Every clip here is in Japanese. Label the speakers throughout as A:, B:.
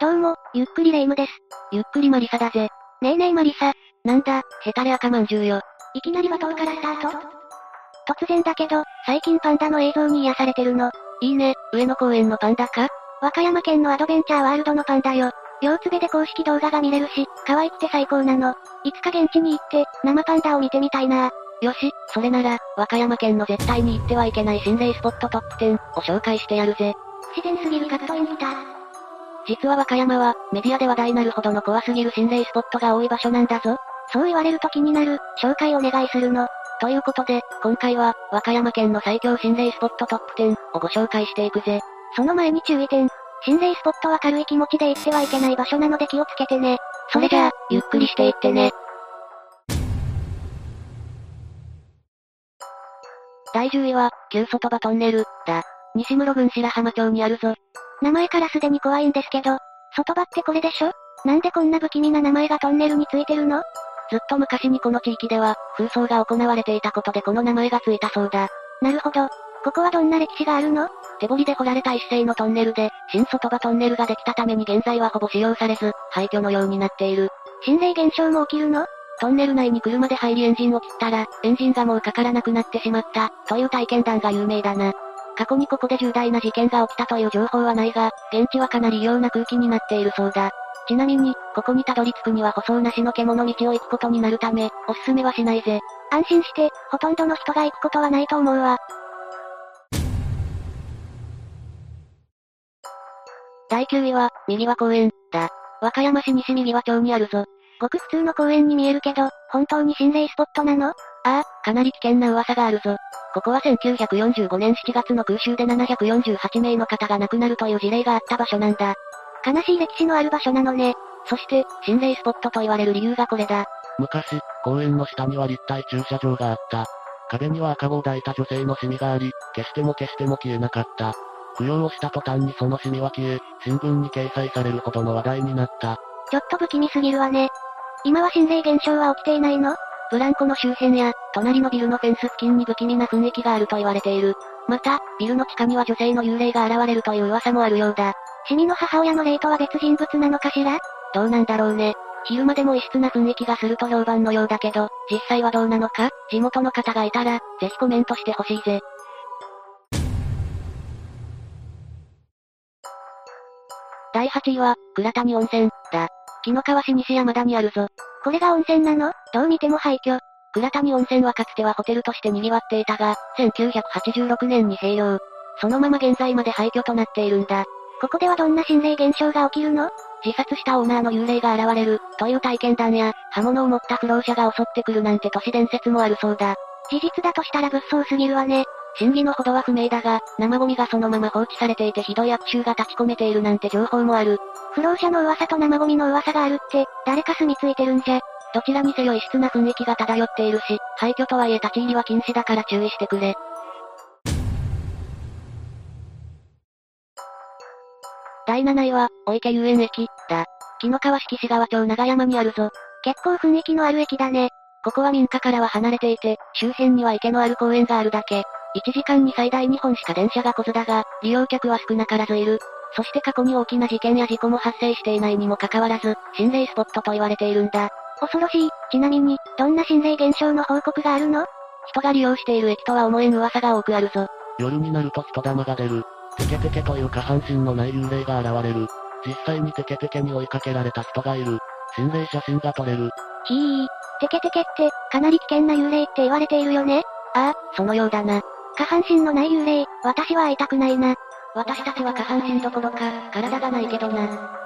A: どうも、ゆっくりレ夢ムです。
B: ゆっくりマリサだぜ。
A: ねえねえマリサ、
B: なんだ、ヘタレ赤まんじゅうよ。
A: いきなり罵倒からスタート突然だけど、最近パンダの映像に癒されてるの。
B: いいね、上野公園のパンダか？
A: 和歌山県のアドベンチャーワールドのパンダよ。両つべで公式動画が見れるし、可愛くて最高なの。いつか現地に行って、生パンダを見てみたいな
B: よし、それなら、和歌山県の絶対に行ってはいけない心霊スポットトップ10を紹介してやるぜ。
A: 不自然すぎるカットイン来た。
B: 実は和歌山は、メディアで話題になるほどの怖すぎる心霊スポットが多い場所なんだぞ。
A: そう言われると気になる、紹介お願いするの。
B: ということで、今回は、和歌山県の最強心霊スポットトップ10をご紹介していくぜ。
A: その前に注意点。心霊スポットは軽い気持ちで行ってはいけない場所なので気をつけてね。
B: それじゃあ、ゆっくりしていってね。第10位は、旧外場トンネル、だ。西室郡白浜町にあるぞ。
A: 名前からすでに怖いんですけど、外場ってこれでしょ？なんでこんな不気味な名前がトンネルについてるの？
B: ずっと昔にこの地域では、空想が行われていたことでこの名前がついたそうだ。
A: なるほど。ここはどんな歴史があるの？
B: 手掘りで掘られた一斉のトンネルで、新外場トンネルができたために現在はほぼ使用されず、廃墟のようになっている。
A: 心霊現象も起きるの？
B: トンネル内に車で入りエンジンを切ったら、エンジンがもうかからなくなってしまった、という体験談が有名だな。過去にここで重大な事件が起きたという情報はないが、現地はかなり異様な空気になっているそうだ。ちなみに、ここにたどり着くには舗装なしの獣道を行くことになるため、おすすめはしないぜ。
A: 安心して、ほとんどの人が行くことはないと思うわ。
B: 第9位は、右輪公園、だ。和歌山市西右輪町にあるぞ。
A: ごく普通の公園に見えるけど、本当に心霊スポットなの？あ
B: あ、かなり危険な噂があるぞ。ここは1945年7月の空襲で748名の方が亡くなるという事例があった場所なんだ。
A: 悲しい歴史のある場所なのね。
B: そして、心霊スポットと言われる理由がこれだ。
C: 昔、公園の下には立体駐車場があった。壁には赤子を抱いた女性のシミがあり、消しても消しても消えなかった。供養をした途端にそのシミは消え、新聞に掲載されるほどの話題になった。
A: ちょっと不気味すぎるわね。今は心霊現象は起きていないの？
B: ブランコの周辺や、隣のビルのフェンス付近に不気味な雰囲気があると言われている。また、ビルの地下には女性の幽霊が現れるという噂もあるようだ。
A: シミの母親の霊とは別人物なのかしら？
B: どうなんだろうね。昼間でも異質な雰囲気がすると評判のようだけど、実際はどうなのか？地元の方がいたら、ぜひコメントしてほしいぜ。第8位は、倉谷温泉、だ。木の川市西山田にあるぞ。
A: これが温泉なの？どう見ても廃墟。
B: 倉谷温泉はかつてはホテルとして賑わっていたが、1986年に閉業。そのまま現在まで廃墟となっているんだ。
A: ここではどんな心霊現象が起きるの？
B: 自殺したオーナーの幽霊が現れる、という体験談や、刃物を持った不老者が襲ってくるなんて都市伝説もあるそうだ。
A: 事実だとしたら物騒すぎるわね。
B: 真偽のほどは不明だが、生ゴミがそのまま放置されていてひどい悪臭が立ち込めているなんて情報もある。
A: 不老者の噂と生ゴミの噂があるって、誰か住み着いてるんじゃ。
B: どちらにせよ異質な雰囲気が漂っているし、廃墟とはいえ立ち入りは禁止だから注意してくれ。第7位は、お池遊園駅、だ。木の川敷市川町長山にあるぞ。
A: 結構雰囲気のある駅だね。
B: ここは民家からは離れていて、周辺には池のある公園があるだけ。1時間に最大2本しか電車が来ずだが、利用客は少なからずいる。そして過去に大きな事件や事故も発生していないにもかかわらず、心霊スポットと言われているんだ。
A: 恐ろしい。ちなみに、どんな心霊現象の報告があるの？
B: 人が利用している駅とは思えん噂が多くあるぞ。
C: 夜になると人玉が出る。テケテケという下半身のない幽霊が現れる。実際にテケテケに追いかけられた人がいる。心霊写真が撮れる。
A: ひー。テケテケって、かなり危険な幽霊って言われているよね？
B: ああ、そのようだな。
A: 下半身のない幽霊、私は会いたくないな。
B: 私たちは下半身どころか、体がないけどな。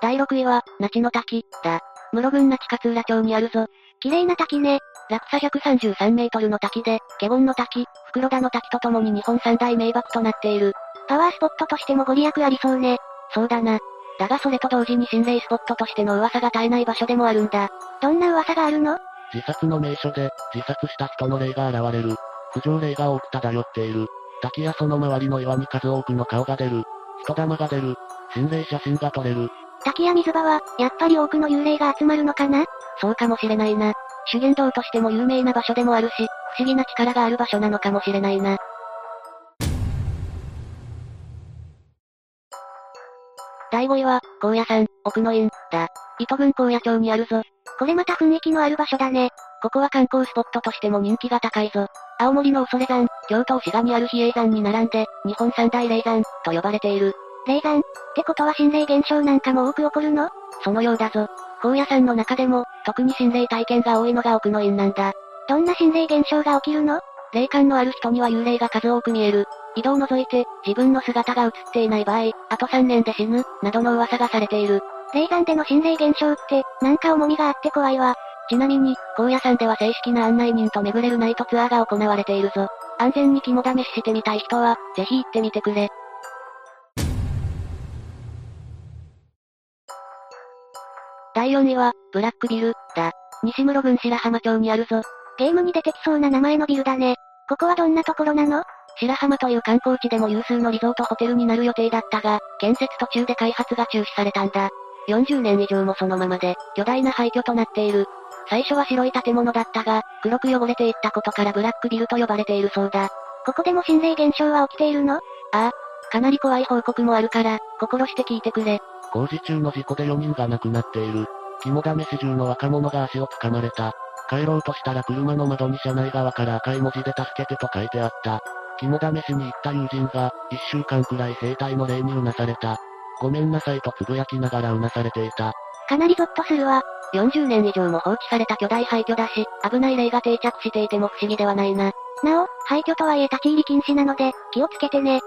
B: 第6位は、那智の滝、だ。室郡那智勝浦町にあるぞ。
A: 綺麗な滝ね。
B: 落差133メートルの滝で、華厳の滝、袋田の滝とともに日本三大名瀑となっている。
A: パワースポットとしてもご利益ありそうね。
B: そうだな。だがそれと同時に心霊スポットとしての噂が絶えない場所でもあるんだ。
A: どんな噂があるの？
C: 自殺の名所で、自殺した人の霊が現れる。不条霊が多く漂っている。滝やその周りの岩に数多くの顔が出る。人玉が出る。心霊写真が撮れる。
A: 滝や水場は、やっぱり多くの幽霊が集まるのかな？
B: そうかもしれないな。修験道としても有名な場所でもあるし、不思議な力がある場所なのかもしれないな。第5位は、高野山、奥の院、だ。糸郡高野町にあるぞ。
A: これまた雰囲気のある場所だね。
B: ここは観光スポットとしても人気が高いぞ。青森の恐山、京都滋賀にある比叡山に並んで、日本三大霊山、と呼ばれている。
A: 霊山？ってことは心霊現象なんかも多く起こるの？
B: そのようだぞ。高野山の中でも、特に心霊体験が多いのが奥の院なんだ。
A: どんな心霊現象が起きるの？
B: 霊感のある人には幽霊が数多く見える。移動を除いて、自分の姿が映っていない場合、あと3年で死ぬ、などの噂がされている。
A: 霊山での心霊現象って、なんか重みがあって怖いわ。
B: ちなみに、高野山では正式な案内人と巡れるナイトツアーが行われているぞ。安全に肝試ししてみたい人は、ぜひ行ってみてくれ。第4位は、ブラックビル、だ。西室郡白浜町にあるぞ。
A: ゲームに出てきそうな名前のビルだね。ここはどんなところなの？
B: 白浜という観光地でも有数のリゾートホテルになる予定だったが、建設途中で開発が中止されたんだ。40年以上もそのままで、巨大な廃墟となっている。最初は白い建物だったが、黒く汚れていったことからブラックビルと呼ばれているそうだ。
A: ここでも心霊現象は起きているの？あ
B: あ。かなり怖い報告もあるから、心して聞いてくれ。
C: 工事中の事故で4人が亡くなっている。肝試し中の若者が足を掴まれた。帰ろうとしたら車の窓に車内側から赤い文字で助けてと書いてあった。肝試しに行った友人が、1週間くらい生体の霊にうなされた。ごめんなさいとつぶやきながらうなされていた。
A: かなりゾッとするわ。
B: 40年以上も放置された巨大廃墟だし、危ない霊が定着していても不思議ではないな。
A: なお、廃墟とはいえ立ち入り禁止なので、気をつけてね。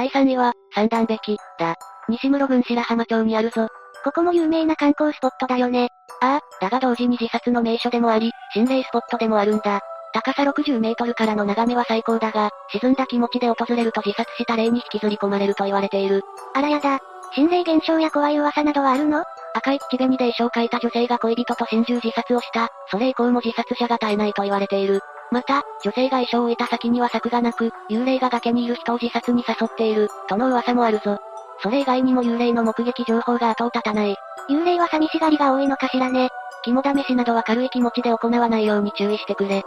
B: 第3位は、三段壁、だ。西室郡白浜町にあるぞ。
A: ここも有名な観光スポットだよね。
B: ああ、だが同時に自殺の名所でもあり、心霊スポットでもあるんだ。高さ60メートルからの眺めは最高だが、沈んだ気持ちで訪れると自殺した霊に引きずり込まれると言われている。
A: あらやだ。心霊現象や怖い噂などはあるの？
B: 赤い口紅で絵書を描いた女性が恋人と心中自殺をした。それ以降も自殺者が絶えないと言われている。また、女性が衣装を置いた先には柵がなく、幽霊が崖にいる人を自殺に誘っている、との噂もあるぞ。それ以外にも幽霊の目撃情報が後を絶たない。
A: 幽霊は寂しがりが多いのかしらね。
B: 肝試しなどは軽い気持ちで行わないように注意してくれ。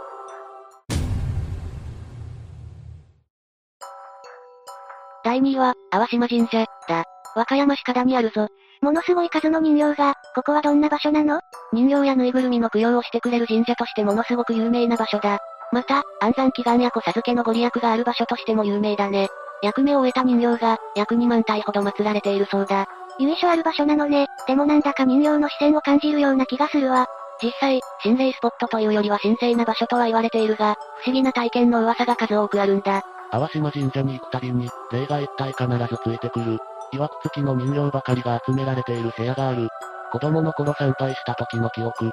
B: 第2位は、淡島神社、だ。和歌山市加にあるぞ。
A: ものすごい数の人形が、ここはどんな場所なの？
B: 人形やぬいぐるみの供養をしてくれる神社としてものすごく有名な場所だ。また、安産祈願や子授けのご利益がある場所としても有名だね。役目を終えた人形が、約2万体ほど祀られているそうだ。
A: 由緒ある場所なのね。でもなんだか人形の視線を感じるような気がするわ。
B: 実際、心霊スポットというよりは神聖な場所とは言われているが、不思議な体験の噂が数多くあるんだ。
C: 淡島神社に行くたびに、霊が一体必ずついてくる。曰く付きの人形ばかりが集められている部屋がある。子供の頃参拝した時の記憶。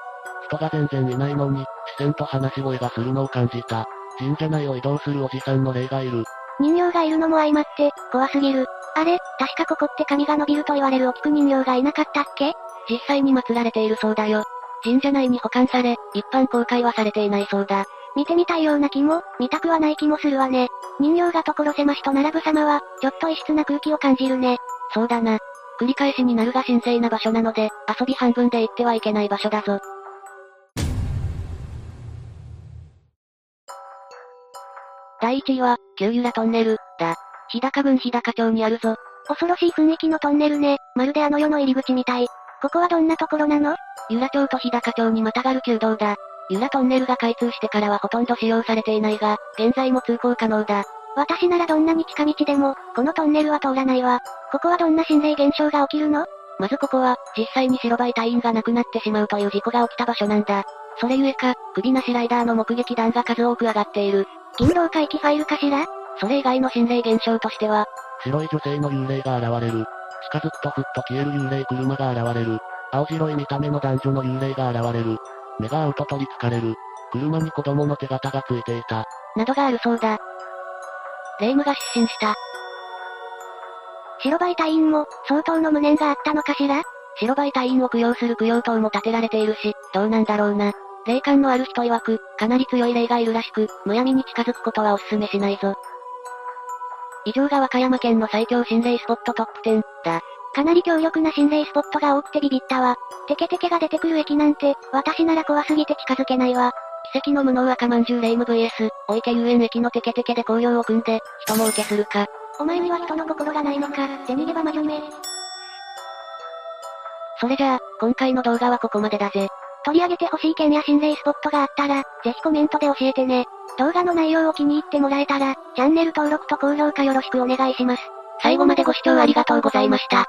C: 人が全然いないのに、視線と話し声がするのを感じた。神社内を移動するおじさんの霊がいる。
A: 人形がいるのも相まって、怖すぎる。あれ、確かここって髪が伸びると言われるお菊人形がいなかったっけ？
B: 実際に祀られているそうだよ。神社内に保管され、一般公開はされていないそうだ。
A: 見てみたいような気も、見たくはない気もするわね。人形が所狭しと並ぶ様は、ちょっと異質な空気を感じるね。
B: そうだな。繰り返しになるが神聖な場所なので、遊び半分で行ってはいけない場所だぞ。第1位は、旧由良トンネル、だ。日高郡日高町にあるぞ。
A: 恐ろしい雰囲気のトンネルね。まるであの世の入り口みたい。ここはどんなところなの？
B: 由良町と日高町にまたがる旧道だ。由良トンネルが開通してからはほとんど使用されていないが、現在も通行可能だ。
A: 私ならどんなに近道でも、このトンネルは通らないわ。ここはどんな心霊現象が起きるの？
B: まずここは、実際に白バイ隊員が亡くなってしまうという事故が起きた場所なんだ。それゆえか、首なしライダーの目撃談が数多く上がっている。
A: 勤労回帰ファイルかしら？
B: それ以外の心霊現象としては、
C: 白い女性の幽霊が現れる。近づくとふっと消える幽霊車が現れる。青白い見た目の男女の幽霊が現れる。目が合うと取り憑かれる。車に子供の手形がついていた。
B: などがあるそうだ。霊夢が失神した。
A: 白バイ隊員も、相当の無念があったのかしら？
B: 白バイ隊員を供養する供養塔も建てられているし、どうなんだろうな。霊感のある人曰く、かなり強い霊がいるらしく、むやみに近づくことはお勧めしないぞ。以上が和歌山県の最恐心霊スポットトップ10、だ。かなり強力な心霊スポットが多くてビビったわ。テケテケが出てくる駅なんて、私なら怖すぎて近づけないわ。
D: 奇跡の無能赤まんじゅうレイム VS、お池遊園駅のテケテケで紅葉を組んで、人も受けするか。
B: お前には人の心がないのか、手逃げば魔女め。
D: それじゃあ、今回の動画はここまでだぜ。
B: 取り上げてほしい件や心霊スポットがあったら、ぜひコメントで教えてね。動画の内容を気に入ってもらえたら、チャンネル登録と高評価よろしくお願いします。
D: 最後までご視聴ありがとうございました。